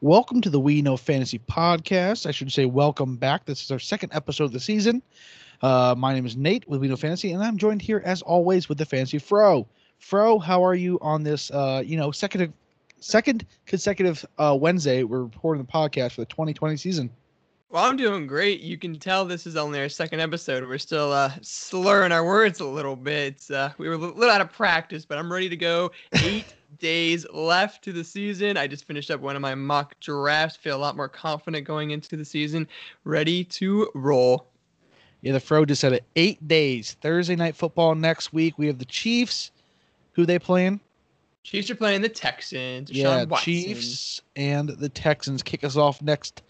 Welcome to the We Know Fantasy podcast. I should say, welcome back. This is our second episode of the season. Uh, my name is Nate with We Know Fantasy, and I'm joined here, as always, with the Fantasy Fro. Fro, how are you on this? Uh, you know, second second consecutive uh, Wednesday. We're recording the podcast for the 2020 season. Well, I'm doing great. You can tell this is only our second episode. We're still uh, slurring our words a little bit. Uh, we were a little out of practice, but I'm ready to go. Eight days left to the season. I just finished up one of my mock drafts. Feel a lot more confident going into the season. Ready to roll. Yeah, the Fro just said it. Eight days. Thursday night football next week. We have the Chiefs. Who they playing? Chiefs are playing the Texans. yeah, Chiefs and the Texans kick us off next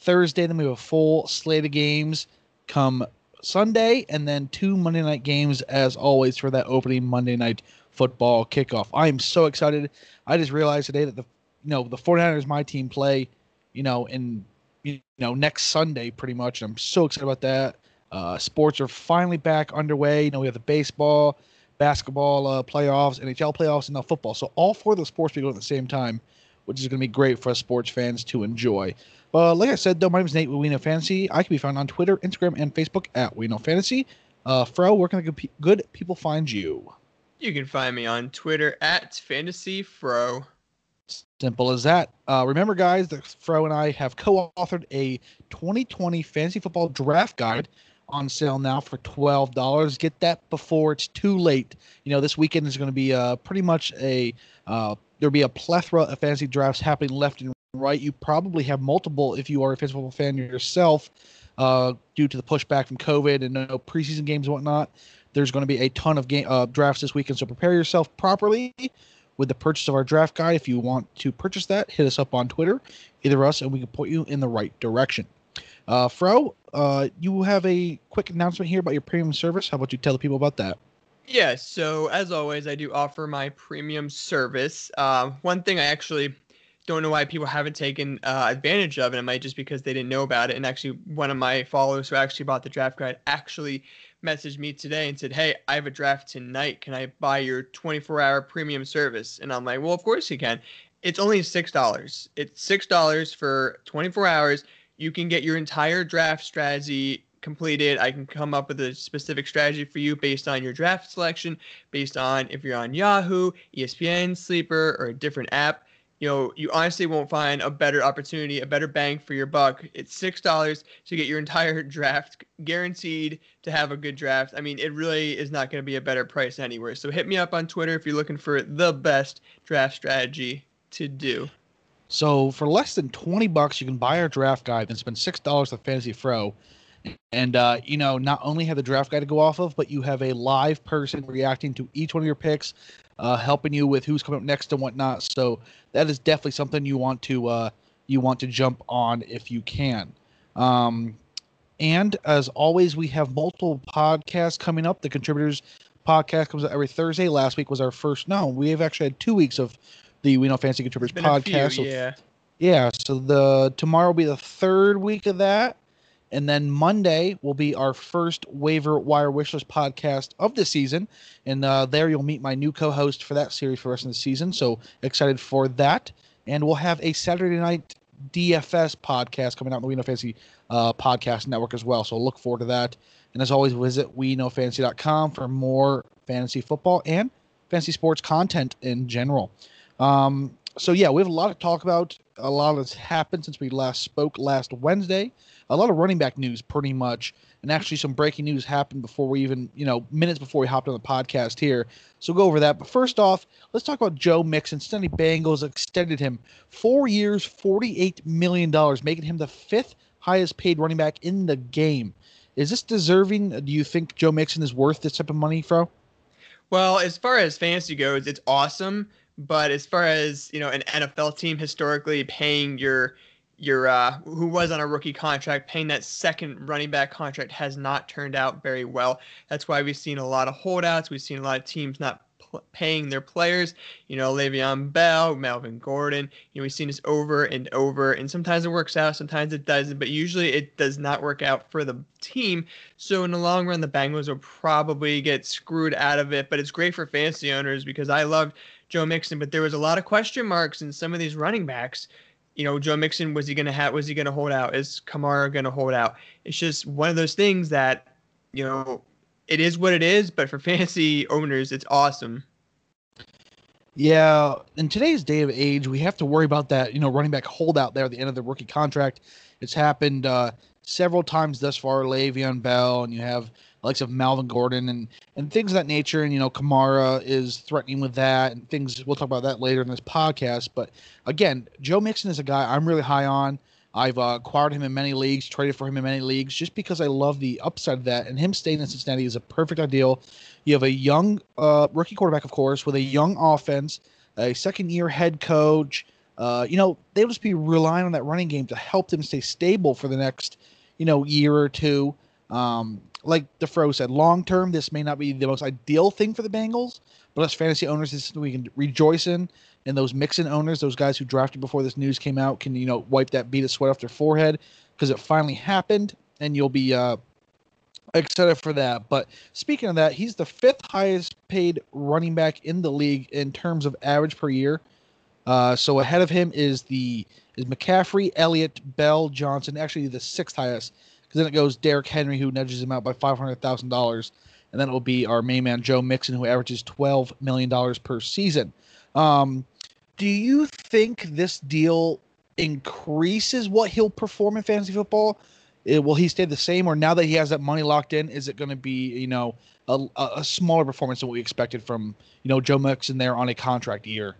Thursday. Then we have a full slate of games come Sunday, and then two Monday night games as always for that opening Monday night football kickoff. I am so excited. I just realized today that the you know the 49ers my team play, you know, in you know next Sunday pretty much. And I'm so excited about that. Uh, sports are finally back underway. You know, we have the baseball, basketball uh, playoffs, NHL playoffs, and now football. So all four of those sports we go at the same time, which is going to be great for us sports fans to enjoy. But like I said, though, my name is Nate with We Know Fantasy. I can be found on Twitter, Instagram, and Facebook at We Know Fantasy. Uh, Fro, where can the good people find you? You can find me on Twitter at Fantasy Fro. Simple as that. Uh, remember, guys, that Fro and I have co-authored a 2020 fantasy football draft guide on sale now for twelve dollars. Get that before it's too late. You know, this weekend is going to be uh, pretty much a uh, there'll be a plethora of fantasy drafts happening left and right. You probably have multiple if you are a football fan yourself, uh, due to the pushback from COVID and no preseason games and whatnot. There's going to be a ton of game uh, drafts this weekend, so prepare yourself properly with the purchase of our draft guide. If you want to purchase that, hit us up on Twitter, either us, and we can point you in the right direction. Uh, Fro, uh, you have a quick announcement here about your premium service. How about you tell the people about that? Yeah, so as always, I do offer my premium service. Uh, one thing I actually don't know why people haven't taken uh, advantage of it. It might just because they didn't know about it. And actually, one of my followers who actually bought the draft guide actually messaged me today and said, "Hey, I have a draft tonight. Can I buy your 24-hour premium service?" And I'm like, "Well, of course you can. It's only six dollars. It's six dollars for 24 hours. You can get your entire draft strategy completed. I can come up with a specific strategy for you based on your draft selection, based on if you're on Yahoo, ESPN, Sleeper, or a different app. You know, you honestly won't find a better opportunity, a better bang for your buck. It's six dollars to get your entire draft guaranteed to have a good draft. I mean, it really is not going to be a better price anywhere. So hit me up on Twitter if you're looking for the best draft strategy to do. So for less than 20 bucks, you can buy our draft guide and spend $6 with Fantasy Fro. And, uh, you know, not only have the draft guide to go off of, but you have a live person reacting to each one of your picks, uh, helping you with who's coming up next and whatnot. So that is definitely something you want to uh, you want to jump on if you can. Um, and as always, we have multiple podcasts coming up. The contributors podcast comes out every Thursday. Last week was our first. No, we have actually had two weeks of the We Know Fantasy Contributors podcast. Few, yeah. So, yeah. So the tomorrow will be the third week of that. And then Monday will be our first waiver wire wishlist podcast of the season. And uh, there you'll meet my new co host for that series for the rest of the season. So excited for that. And we'll have a Saturday night DFS podcast coming out on the We Know Fantasy uh, podcast network as well. So look forward to that. And as always, visit we know fantasy.com for more fantasy football and fantasy sports content in general. Um, so yeah, we have a lot to talk about. A lot has happened since we last spoke last Wednesday. A lot of running back news, pretty much, and actually some breaking news happened before we even, you know, minutes before we hopped on the podcast here. So go over that. But first off, let's talk about Joe Mixon. Cincinnati Bengals extended him four years, forty-eight million dollars, making him the fifth highest paid running back in the game. Is this deserving? Do you think Joe Mixon is worth this type of money, Fro? Well, as far as fantasy goes, it's awesome but as far as you know, an NFL team historically paying your your uh, who was on a rookie contract, paying that second running back contract has not turned out very well. That's why we've seen a lot of holdouts. We've seen a lot of teams not pl- paying their players. You know, Le'Veon Bell, Melvin Gordon. You know, we've seen this over and over, and sometimes it works out, sometimes it doesn't. But usually, it does not work out for the team. So in the long run, the Bengals will probably get screwed out of it. But it's great for fantasy owners because I loved Joe Mixon, but there was a lot of question marks in some of these running backs. you know, Joe Mixon was he gonna have was he gonna hold out? Is Kamara gonna hold out? It's just one of those things that, you know, it is what it is, but for fantasy owners, it's awesome. Yeah, in today's day of age, we have to worry about that, you know, running back holdout there at the end of the rookie contract. It's happened uh, several times thus far. Le'Veon Bell, and you have likes of Melvin Gordon and and things of that nature. And you know, Kamara is threatening with that, and things. We'll talk about that later in this podcast. But again, Joe Mixon is a guy I'm really high on. I've uh, acquired him in many leagues, traded for him in many leagues, just because I love the upside of that. And him staying in Cincinnati is a perfect ideal. You have a young uh, rookie quarterback, of course, with a young offense, a second year head coach. Uh, you know, they'll just be relying on that running game to help them stay stable for the next, you know, year or two. Um, like the Fro said, long term, this may not be the most ideal thing for the Bengals, but as fantasy owners, this is we can rejoice in. And those Mixon owners, those guys who drafted before this news came out, can you know wipe that bead of sweat off their forehead because it finally happened, and you'll be uh, excited for that. But speaking of that, he's the fifth highest paid running back in the league in terms of average per year. Uh, so ahead of him is the is McCaffrey, Elliott, Bell, Johnson. Actually, the sixth highest because then it goes Derrick Henry, who nudges him out by five hundred thousand dollars, and then it will be our main man Joe Mixon, who averages twelve million dollars per season. Um, do you think this deal increases what he'll perform in fantasy football? It, will he stay the same, or now that he has that money locked in, is it going to be you know a, a smaller performance than what we expected from you know Joe Mixon there on a contract year?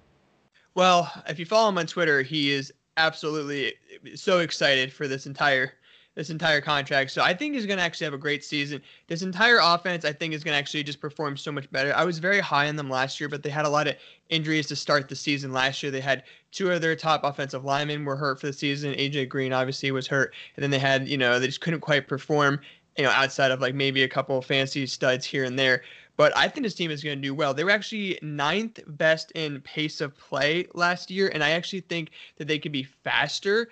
Well, if you follow him on Twitter, he is absolutely so excited for this entire this entire contract. So I think he's going to actually have a great season. This entire offense, I think, is going to actually just perform so much better. I was very high on them last year, but they had a lot of injuries to start the season last year. They had two of their top offensive linemen were hurt for the season. AJ Green obviously was hurt, and then they had, you know, they just couldn't quite perform, you know, outside of like maybe a couple of fancy studs here and there. But I think this team is going to do well. They were actually ninth best in pace of play last year, and I actually think that they could be faster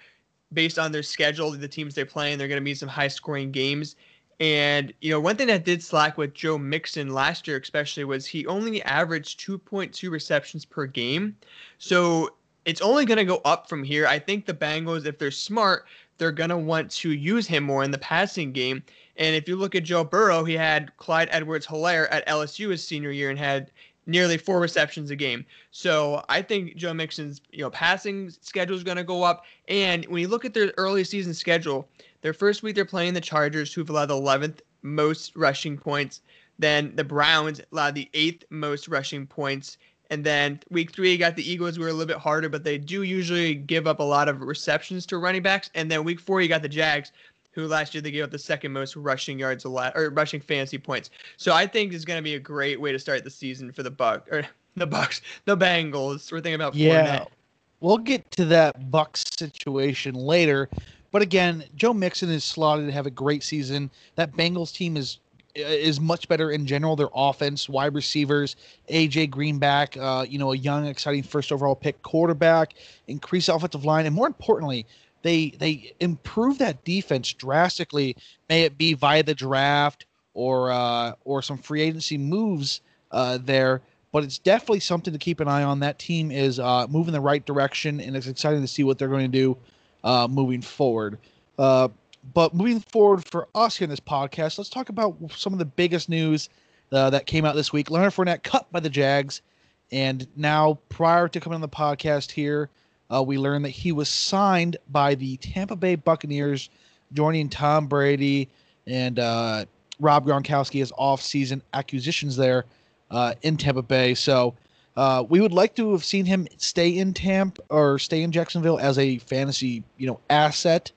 based on their schedule, the teams they're playing, they're going to be some high scoring games. And, you know, one thing that did slack with Joe Mixon last year, especially, was he only averaged 2.2 receptions per game. So it's only going to go up from here. I think the Bengals, if they're smart, they're going to want to use him more in the passing game. And if you look at Joe Burrow, he had Clyde Edwards Helaire at LSU his senior year and had nearly four receptions a game. So I think Joe Mixon's you know passing schedule is going to go up. And when you look at their early season schedule, their first week they're playing the Chargers, who've allowed the 11th most rushing points. Then the Browns allowed the eighth most rushing points. And then week three, you got the Eagles, who are a little bit harder, but they do usually give up a lot of receptions to running backs. And then week four, you got the Jags, who last year they gave up the second most rushing yards or rushing fantasy points. So I think it's going to be a great way to start the season for the Buck or the Bucks, the Bengals. We're thinking about yeah. Fournette. We'll get to that Bucks situation later, but again, Joe Mixon is slotted to have a great season. That Bengals team is is much better in general. Their offense, wide receivers, AJ Greenback, uh, you know, a young, exciting first overall pick quarterback, increased offensive line, and more importantly, they they improve that defense drastically. May it be via the draft or uh, or some free agency moves uh, there, but it's definitely something to keep an eye on. That team is uh, moving the right direction, and it's exciting to see what they're going to do uh, moving forward. Uh, but moving forward for us here in this podcast, let's talk about some of the biggest news uh, that came out this week. Leonard Fournette cut by the Jags, and now prior to coming on the podcast here, uh, we learned that he was signed by the Tampa Bay Buccaneers, joining Tom Brady and uh, Rob Gronkowski as off-season acquisitions there uh, in Tampa Bay. So uh, we would like to have seen him stay in Tampa or stay in Jacksonville as a fantasy, you know, asset.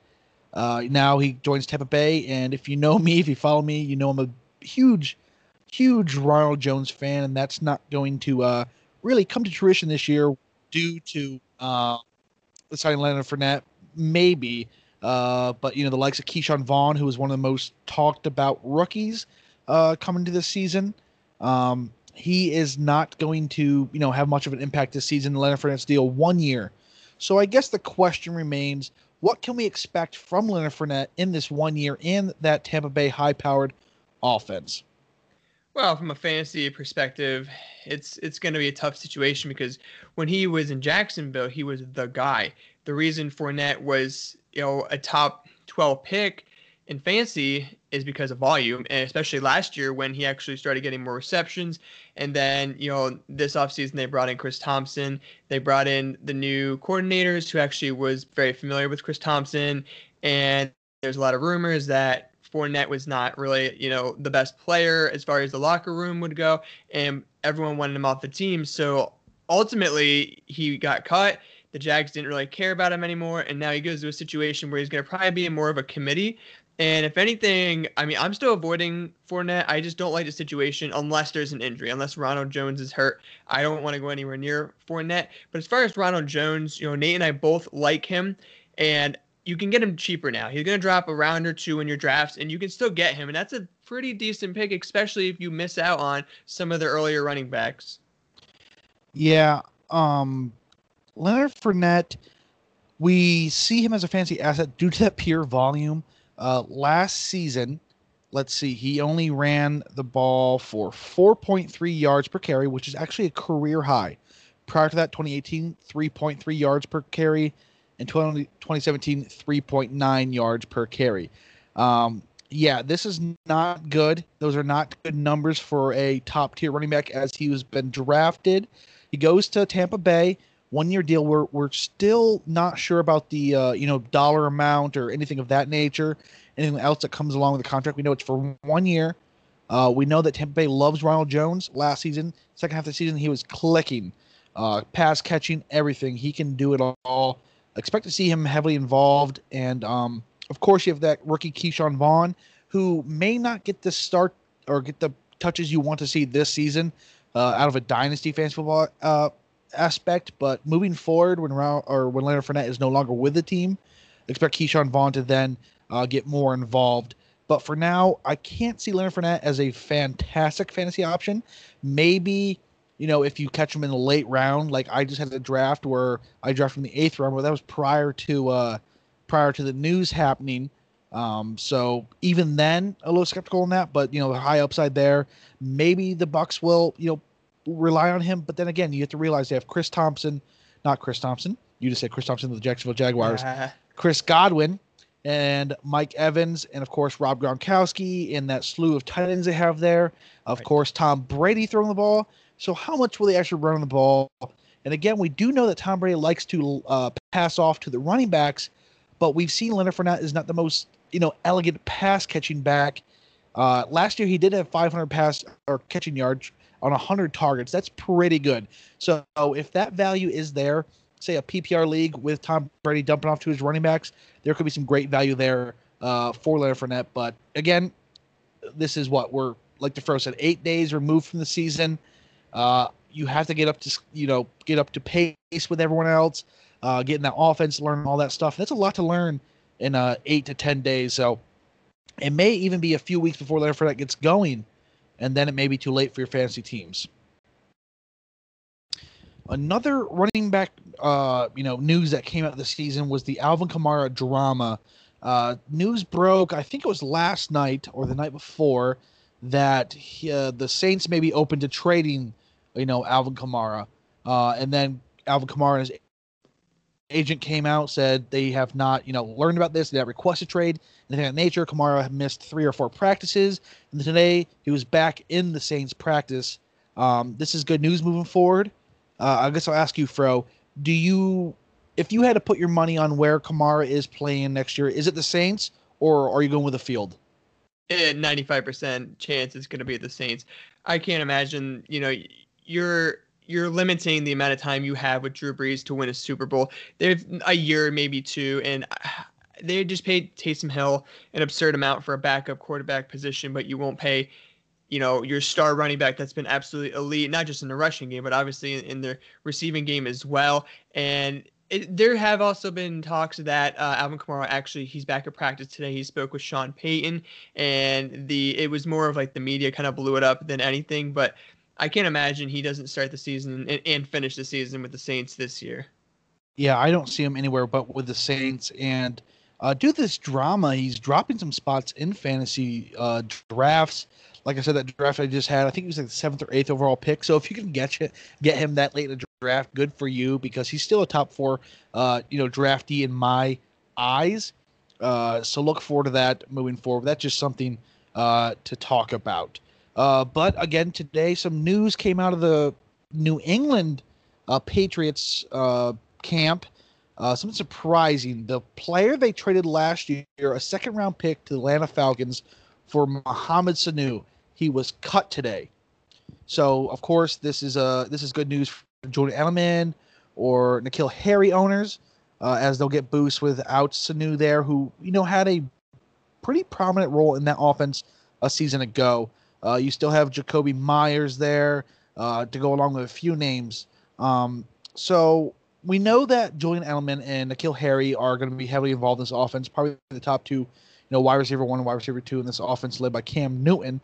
Uh, now he joins Tampa Bay, and if you know me, if you follow me, you know I'm a huge, huge Ronald Jones fan, and that's not going to uh, really come to fruition this year due to uh, signing Leonard Fournette, maybe. Uh, but you know the likes of Ke'Shawn Vaughn, who was one of the most talked about rookies uh, coming to this season, um, he is not going to you know have much of an impact this season. Leonard Fournette's deal one year, so I guess the question remains: What can we expect from Leonard Fournette in this one year in that Tampa Bay high-powered offense? Well, from a fantasy perspective, it's it's going to be a tough situation because when he was in Jacksonville, he was the guy. The reason Fournette was, you know, a top 12 pick in fantasy is because of volume, and especially last year when he actually started getting more receptions. And then, you know, this offseason they brought in Chris Thompson. They brought in the new coordinators who actually was very familiar with Chris Thompson. And there's a lot of rumors that Fournette was not really, you know, the best player as far as the locker room would go, and everyone wanted him off the team. So ultimately, he got cut. The Jags didn't really care about him anymore, and now he goes to a situation where he's going to probably be more of a committee. And if anything, I mean, I'm still avoiding Fournette. I just don't like the situation unless there's an injury, unless Ronald Jones is hurt. I don't want to go anywhere near Fournette. But as far as Ronald Jones, you know, Nate and I both like him, and you can get him cheaper now. He's going to drop a round or two in your drafts, and you can still get him. And that's a pretty decent pick, especially if you miss out on some of the earlier running backs. Yeah. Um, Leonard Fournette, we see him as a fancy asset due to that pure volume. Uh, last season, let's see, he only ran the ball for 4.3 yards per carry, which is actually a career high. Prior to that, 2018, 3.3 yards per carry in 20, 2017, 3.9 yards per carry. Um, yeah, this is not good. Those are not good numbers for a top tier running back as he has been drafted. He goes to Tampa Bay, one year deal. We're we're still not sure about the uh, you know dollar amount or anything of that nature. Anything else that comes along with the contract, we know it's for one year. Uh, we know that Tampa Bay loves Ronald Jones. Last season, second half of the season, he was clicking, uh, pass catching, everything. He can do it all expect to see him heavily involved. And um, of course, you have that rookie Ke'Shawn Vaughn, who may not get the start or get the touches you want to see this season uh, out of a dynasty fantasy football uh, aspect. But moving forward, when or when Leonard Fournette is no longer with the team, expect Ke'Shawn Vaughn to then uh, get more involved. But for now, I can't see Leonard Fournette as a fantastic fantasy option. Maybe you know, if you catch them in the late round, like I just had a draft where I drafted in the eighth round, but that was prior to uh prior to the news happening. Um, so even then, a little skeptical on that, but you know, the high upside there. Maybe the Bucks will, you know, rely on him, but then again, you have to realize they have Chris Thompson, not Chris Thompson. You just said Chris Thompson of the Jacksonville Jaguars. Chris Godwin and Mike Evans, and of course Rob Gronkowski, and that slew of tight ends they have there. Of right. course, Tom Brady throwing the ball. So how much will they actually run the ball? And again, we do know that Tom Brady likes to uh, pass off to the running backs, but we've seen Leonard Fournette is not the most you know elegant pass catching back. Uh, last year he did have 500 pass or catching yards on 100 targets. That's pretty good. So if that value is there, say a PPR league with Tom Brady dumping off to his running backs, there could be some great value there uh, for Leonard Fournette. But again, this is what we're like the first said, eight days removed from the season. Uh, you have to get up to you know get up to pace with everyone else, uh, getting that offense, learn all that stuff. That's a lot to learn in uh, eight to ten days. So it may even be a few weeks before Leonard Fournette gets going, and then it may be too late for your fantasy teams. Another running back, uh, you know, news that came out this season was the Alvin Kamara drama. Uh, news broke, I think it was last night or the night before, that he, uh, the Saints may be open to trading you know, Alvin Kamara. Uh, and then Alvin Kamara and his agent came out said they have not, you know, learned about this. They have requested trade. Anything of that nature. Kamara missed three or four practices, and today he was back in the Saints practice. Um, this is good news moving forward. Uh, I guess I'll ask you, Fro. Do you, if you had to put your money on where Kamara is playing next year, is it the Saints or are you going with the field? 95% chance it's going to be the Saints. I can't imagine, you know, you're you're limiting the amount of time you have with Drew Brees to win a Super Bowl. They've a year, maybe two, and they just paid Taysom Hill an absurd amount for a backup quarterback position, but you won't pay, you know, your star running back that's been absolutely elite, not just in the rushing game, but obviously in, in the receiving game as well. And it, there have also been talks that uh, Alvin Kamara actually he's back at practice today. He spoke with Sean Payton, and the it was more of like the media kind of blew it up than anything, but I can't imagine he doesn't start the season and, and finish the season with the Saints this year. Yeah, I don't see him anywhere but with the Saints. And uh, due to this drama, he's dropping some spots in fantasy uh, drafts. like I said, that draft I just had, I think he was like the seventh or eighth overall pick. So if you can get you, get him that late in the draft, good for you because he's still a top four, uh, you know, draftee in my eyes. Uh, so look forward to that moving forward. That's just something uh, to talk about. Uh, but again, today some news came out of the New England uh, Patriots uh, camp. Uh, something surprising. The player they traded last year, a second round pick to the Atlanta Falcons for Mohamed Sanu, he was cut today. So of course this is uh this is good news for Julian Edelman or N'Keal Harry owners, as they'll get boosts without Sanu there, who you know had a pretty prominent role in that offense a season ago. Uh, you still have Jakobi Myers there uh, to go along with a few names. Um, so we know that Julian Edelman and N'Keal Harry are going to be heavily involved in this offense, probably the top two, you know, wide receiver one and wide receiver two in this offense led by Cam Newton.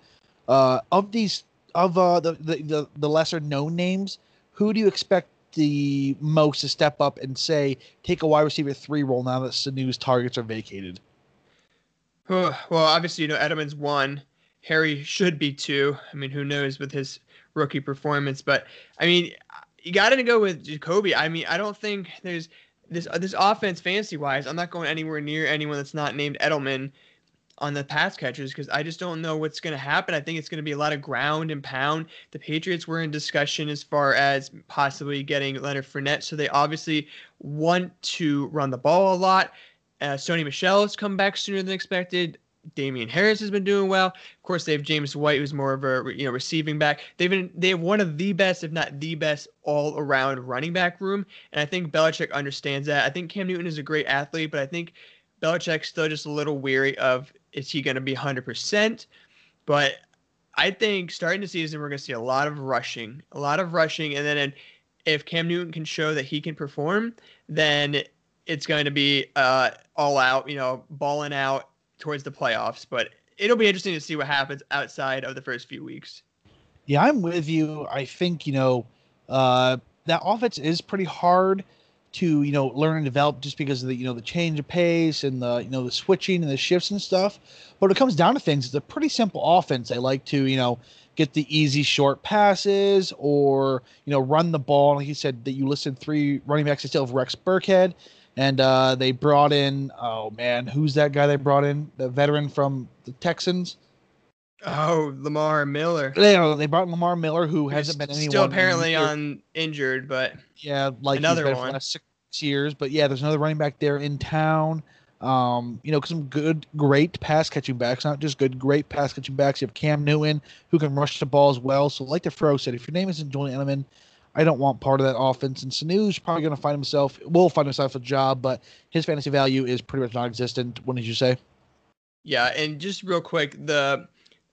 Uh, of these, of uh, the, the, the, the lesser known names, who do you expect the most to step up and say, take a wide receiver three role now that Sanu's targets are vacated? well, obviously, you know, Edelman's one. Harry should be too. I mean, who knows with his rookie performance? But I mean, you got to go with Jakobi. I mean, I don't think there's this uh, this offense fancy wise. I'm not going anywhere near anyone that's not named Edelman on the pass catchers because I just don't know what's going to happen. I think it's going to be a lot of ground and pound. The Patriots were in discussion as far as possibly getting Leonard Fournette, so they obviously want to run the ball a lot. Uh, Sony Michel has come back sooner than expected. Damien Harris has been doing well. Of course, they have James White, who's more of a you know receiving back. They've been they have one of the best, if not the best, all around running back room, and I think Belichick understands that. I think Cam Newton is a great athlete, but I think Belichick's still just a little weary of is he going to be 100%? But I think starting the season we're going to see a lot of rushing, a lot of rushing, and then if Cam Newton can show that he can perform, then it's going to be uh, all out, you know, balling out towards the playoffs. But it'll be interesting to see what happens outside of the first few weeks. Yeah, I'm with you. I think you know uh, that offense is pretty hard to you know learn and develop just because of the you know the change of pace and the you know the switching and the shifts and stuff. But when it comes down to things, it's a pretty simple offense. They like to you know get the easy short passes or you know run the ball. Like he said that you listed three running backs. instead of Rex Burkhead, and uh, they brought in oh man, who's that guy they brought in? The veteran from the Texans. Oh, Lamar Miller. They, they brought Lamar Miller, who hasn't been anyone still apparently on injured, but yeah, like another one. last six years, but yeah, there's another running back there in town. Um, you know, some good, great pass catching backs, not just good, great pass catching backs. You have Cam Newton who can rush the ball as well. So, like the Fro said, if your name isn't Julian Edelman, I don't want part of that offense. And Sanu's probably going to find himself, will find himself a job, but his fantasy value is pretty much non-existent. What did you say? Yeah, and just real quick, the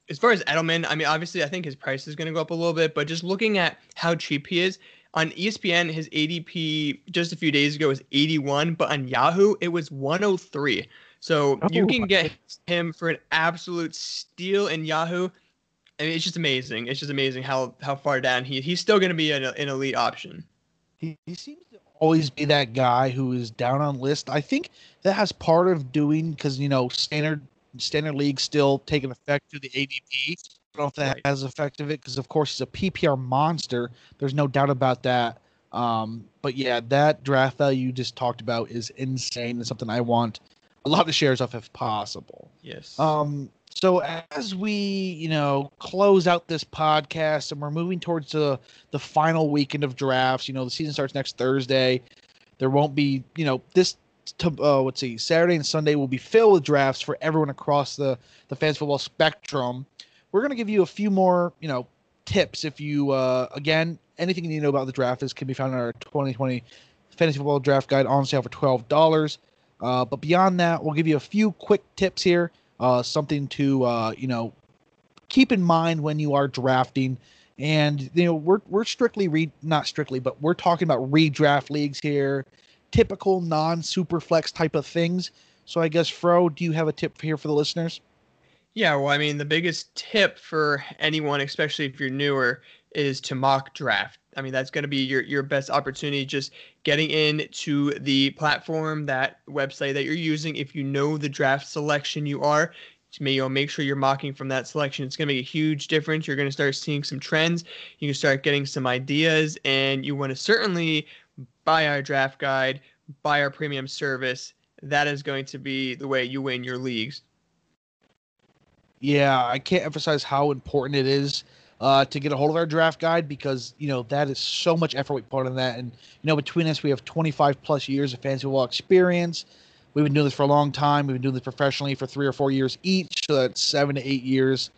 as far as Edelman, I mean, obviously, I think his price is going to go up a little bit, but just looking at how cheap he is on ESPN, his ADP just a few days ago was 81, but on Yahoo, it was 103. So oh, you can get him for an absolute steal in Yahoo. I mean, it's just amazing. It's just amazing how how far down he he's still going to be an, an elite option. He, he seems to always be that guy who is down on list. I think that has part of doing because you know standard standard league still taking effect through the ADP. I don't know if that right. has effect of it because, of course, he's a PPR monster. There's no doubt about that. Um, but yeah, that draft value you just talked about is insane. It's something I want a lot of shares of if possible. Yes. Um, so as we, you know, close out this podcast and we're moving towards the the final weekend of drafts, you know, the season starts next Thursday. There won't be, you know, this to, uh, let's see, Saturday and Sunday will be filled with drafts for everyone across the the fantasy football spectrum. We're gonna give you a few more, you know, tips. If you, uh, again, anything you need to know about the draft is can be found in our 2020 fantasy football draft guide on sale for twelve dollars. Uh, but beyond that, we'll give you a few quick tips here, uh, something to uh, you know keep in mind when you are drafting. And you know we're we're strictly read not strictly, but we're talking about redraft leagues here typical non super flex type of things. So I guess Fro, do you have a tip here for the listeners? Yeah, well, I mean, the biggest tip for anyone, especially if you're newer, is to mock draft. I mean, that's going to be your, your best opportunity just getting in to the platform, that website that you're using. If you know the draft selection you are, you make sure you're mocking from that selection. It's going to make a huge difference. You're going to start seeing some trends. You can start getting some ideas, and you want to certainly buy our draft guide, buy our premium service. That is going to be the way you win your leagues. Yeah, I can't emphasize how important it is uh, to get a hold of our draft guide because you know that is so much effort we put in that, and you know between us we have 25 plus years of fantasy football experience. We've been doing this for a long time. We've been doing this professionally for three or four years each, so that's seven to eight years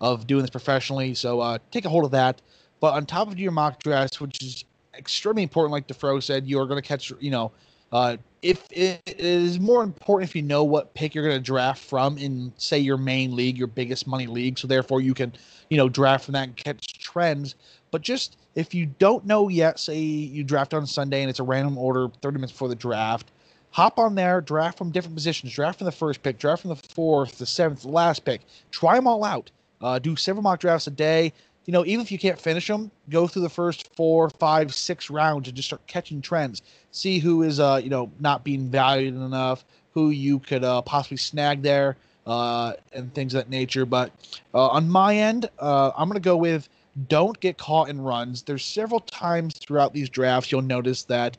of doing this professionally. So uh, take a hold of that. But on top of your mock drafts, which is extremely important, like the Fro said, you are going to catch, you know, uh, if it is more important if you know what pick you're going to draft from in, say, your main league, your biggest money league. So therefore, you can, you know, draft from that and catch trends. But just if you don't know yet, say you draft on Sunday and it's a random order 30 minutes before the draft, hop on there, draft from different positions, draft from the first pick, draft from the fourth, the seventh, the last pick. Try them all out. Uh, do several mock drafts a day you know, even if you can't finish them, go through the first four, five, six rounds and just start catching trends. See who is, uh, you know, not being valued enough, who you could uh, possibly snag there, uh, and things of that nature. But uh, on my end, uh, I'm going to go with don't get caught in runs. There's several times throughout these drafts you'll notice that,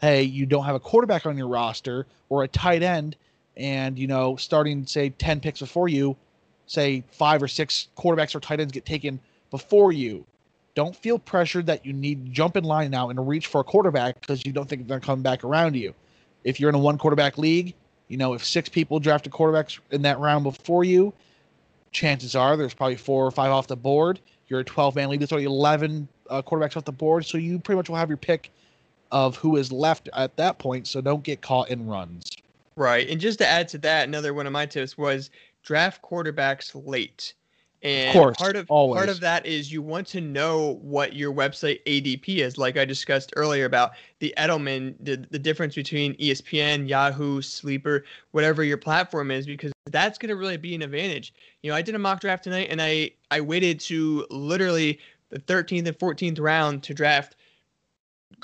hey, you don't have a quarterback on your roster or a tight end, and, you know, starting, say, 10 picks before you, say five or six quarterbacks or tight ends get taken before you. Don't feel pressured that you need to jump in line now and reach for a quarterback because you don't think they're coming back around you. If you're in a one quarterback league, you know, if six people drafted quarterbacks in that round before you, chances are there's probably four or five off the board. You're a 12 man league, there's only 11 uh, quarterbacks off the board. So you pretty much will have your pick of who is left at that point. So don't get caught in runs. Right. And just to add to that, another one of my tips was draft quarterbacks late. And of course, part of always. part of that is you want to know what your website ADP is, like I discussed earlier about the Edelman, the, the difference between ESPN, Yahoo, Sleeper, whatever your platform is, because that's going to really be an advantage. You know, I did a mock draft tonight, and I I waited to literally the 13th and 14th round to draft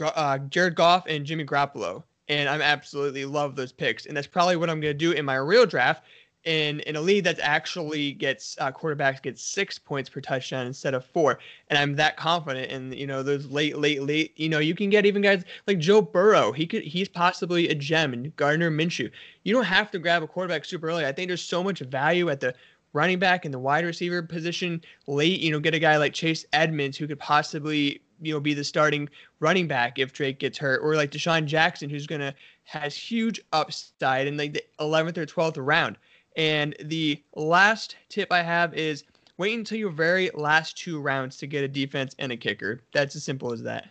uh, Jared Goff and Jimmy Garoppolo, and I'm absolutely love those picks, and that's probably what I'm going to do in my real draft in in a league that actually gets uh, quarterbacks get six points per touchdown instead of four, and I'm that confident in you know those late, late, late. You know, you can get even guys like Joe Burrow. He could he's possibly a gem, and Gardner Minshew. You don't have to grab a quarterback super early. I think there's so much value at the running back and the wide receiver position late. You know, get a guy like Chase Edmonds who could possibly you know be the starting running back if Drake gets hurt, or like DeSean Jackson who's gonna has huge upside in like the 11th or 12th round. And the last tip I have is wait until your very last two rounds to get a defense and a kicker. That's as simple as that.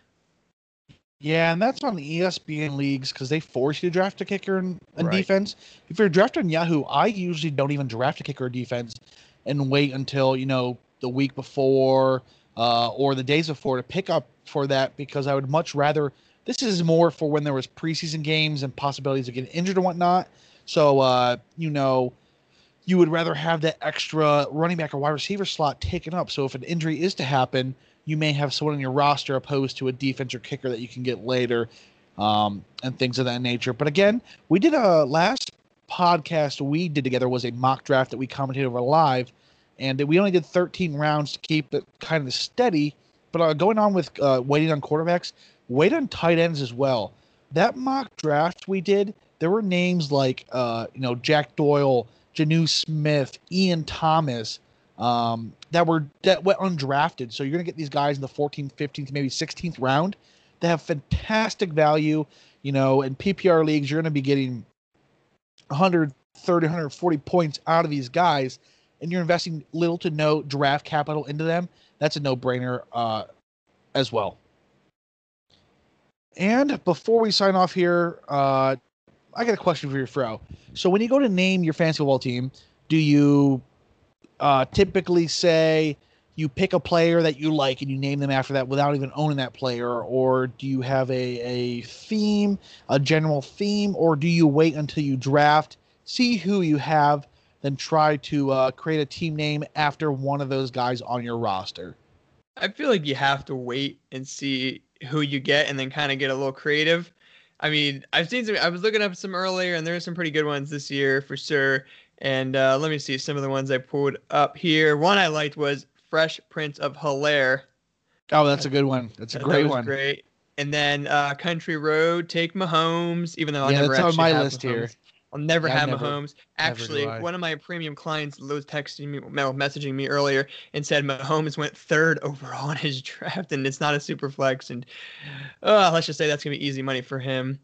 Yeah, and that's on the ESPN leagues because they force you to draft a kicker and, and right. defense. If you're drafting Yahoo, I usually don't even draft a kicker or defense and wait until you know the week before uh, or the days before to pick up for that because I would much rather. This is more for when there was preseason games and possibilities of getting injured and whatnot. So uh, you know you would rather have that extra running back or wide receiver slot taken up. So if an injury is to happen, you may have someone in your roster opposed to a defense or kicker that you can get later, um, and things of that nature. But again, we did a last podcast we did together was a mock draft that we commented over live, and we only did 13 rounds to keep it kind of steady. But uh, going on with uh, waiting on quarterbacks, wait on tight ends as well. That mock draft we did, there were names like uh, you know Jack Doyle. Jonnu Smith, Ian Thomas, um, that were that went undrafted. So you're gonna get these guys in the 14th, 15th, maybe 16th round. They have fantastic value. You know, in PPR leagues, you're gonna be getting 130, 140 points out of these guys, and you're investing little to no draft capital into them. That's a no-brainer uh, as well. And before we sign off here, uh, I got a question for your Fro. So when you go to name your fantasy football team, do you uh, typically say you pick a player that you like and you name them after that without even owning that player, or do you have a a theme, a general theme, or do you wait until you draft, see who you have, then try to uh, create a team name after one of those guys on your roster? I feel like you have to wait and see who you get, and then kind of get a little creative. I mean, I've seen some. I was looking up some earlier, and there are some pretty good ones this year for sure. And uh, let me see some of the ones I pulled up here. One I liked was Fresh Prince of Hilaire. Oh, that's a good one. That's a great that one. Great. And then uh, Country Road, take Mahomes, even though I'll Yeah, never that's on my list here. I'll never Yeah, have never- Mahomes. Actually, one of my premium clients was texting me, no, messaging me earlier and said Mahomes went third overall in his draft, and it's not a super flex. And uh, let's just say that's gonna be easy money for him.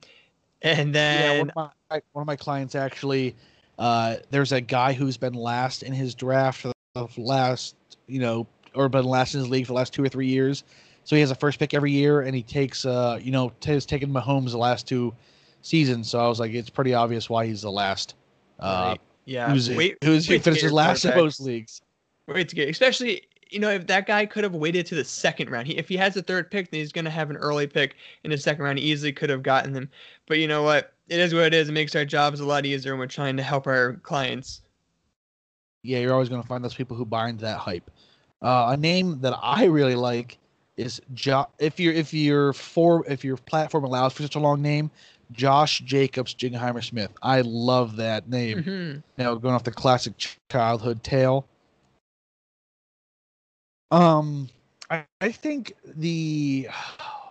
And Yeah, then one of my one of my clients actually. Uh, there's a guy who's been last in his draft for the last, you know, or been last in his league for the last two or three years. So he has a first pick every year, and he takes, uh, you know, has taken Mahomes the last two seasons. So I was like, it's pretty obvious why he's the last. Uh, Right. yeah, who's wait, who's wait to finishes last in most leagues. Wait to get, especially you know if that guy could have waited to the second round. He, if he has a third pick, then he's gonna have an early pick in the second round. He easily could have gotten them. But you know what? It is what it is. It makes our jobs a lot easier when we're trying to help our clients. yeah, you're always going to find those people who buy into that hype. Uh, a name that I really like is jo- if you're if your for if your platform allows for such a long name, Josh Jacobs Jingleheimer Smith. I love that name. hmm Now going off the classic childhood tale. Um, I, I think the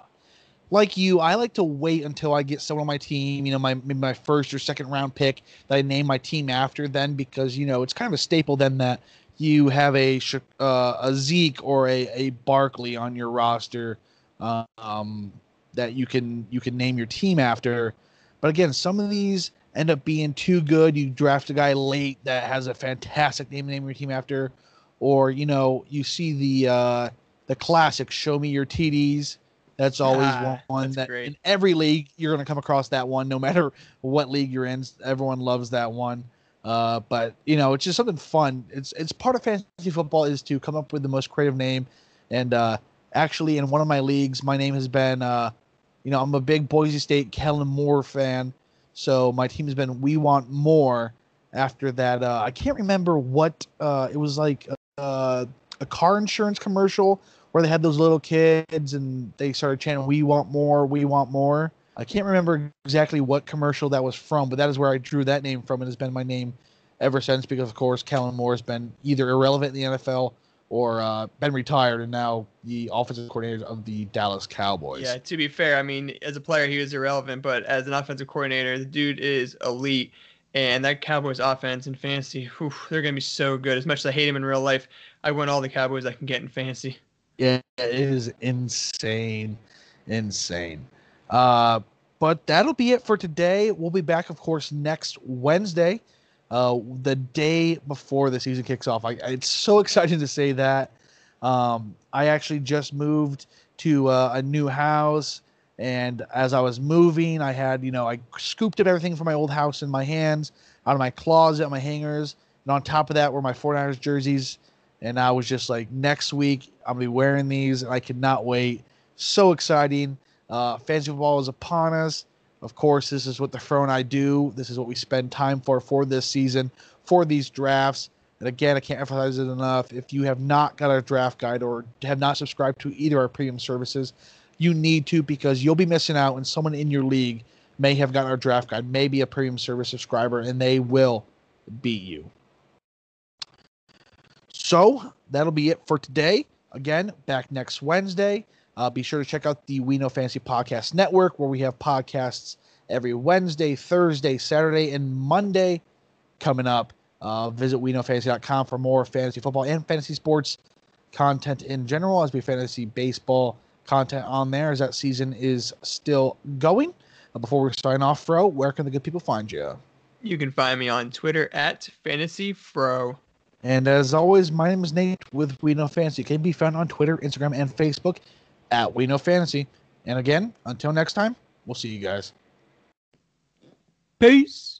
like you, I like to wait until I get someone on my team. You know, my maybe my first or second round pick that I name my team after. Then because you know it's kind of a staple then that you have a uh, a Zeke or a a Barkley on your roster. Um, that you can you can name your team after. But again, some of these end up being too good. You draft a guy late that has a fantastic name to name your team after, or you know you see the uh, the classic "Show me your TDs." That's always Ah, one that great. in every league you're going to come across that one, no matter what league you're in. Everyone loves that one. Uh, but you know, it's just something fun. It's it's part of fantasy football is to come up with the most creative name. And uh, actually, in one of my leagues, my name has been, uh, you know, I'm a big Boise State Kellen Moore fan. So my team has been We Want More. After that, uh, I can't remember what uh, it was like. Uh, a car insurance commercial where they had those little kids and they started chanting "We want more, we want more." I can't remember exactly what commercial that was from, but that is where I drew that name from, and has been my name ever since. Because of course, Kellen Moore has been either irrelevant in the NFL or uh, been retired and now the offensive coordinator of the Dallas Cowboys. Yeah, to be fair, I mean, as a player, he was irrelevant, but as an offensive coordinator, the dude is elite. And that Cowboys offense in fantasy, whew, they're going to be so good. As much as I hate him in real life, I want all the Cowboys I can get in fantasy. Yeah, it is insane, insane. Uh, but that'll be it for today. We'll be back, of course, next Wednesday, uh, the day before the season kicks off. I, it's so exciting to say that. Um, I actually just moved to uh, a new house, and as I was moving, I had, you know, I scooped up everything from my old house in my hands, out of my closet, my hangers, and on top of that were my 49ers jerseys and I was just like, next week I'll be wearing these, and I cannot wait. So exciting! Uh, fantasy football is upon us. Of course, this is what the Fro and I do. This is what we spend time for for this season, for these drafts. And again, I can't emphasize it enough. If you have not got our draft guide or have not subscribed to either our premium services, you need to because you'll be missing out, and someone in your league may have gotten our draft guide, may be a premium service subscriber, and they will beat you. So that'll be it for today. Again, back next Wednesday. Uh, be sure to check out the We Know Fantasy Podcast Network, where we have podcasts every Wednesday, Thursday, Saturday, and Monday coming up. Uh, visit WeKnowFantasy.com for more fantasy football and fantasy sports content in general, as we fantasy baseball content on there, as that season is still going. Uh, before we sign off, Fro, where can the good people find you? You can find me on Twitter at fantasy FantasyFro. And as always, my name is Nate with We Know Fantasy. Can be found on Twitter, Instagram, and Facebook at We Know Fantasy. And again, until next time, we'll see you guys. Peace.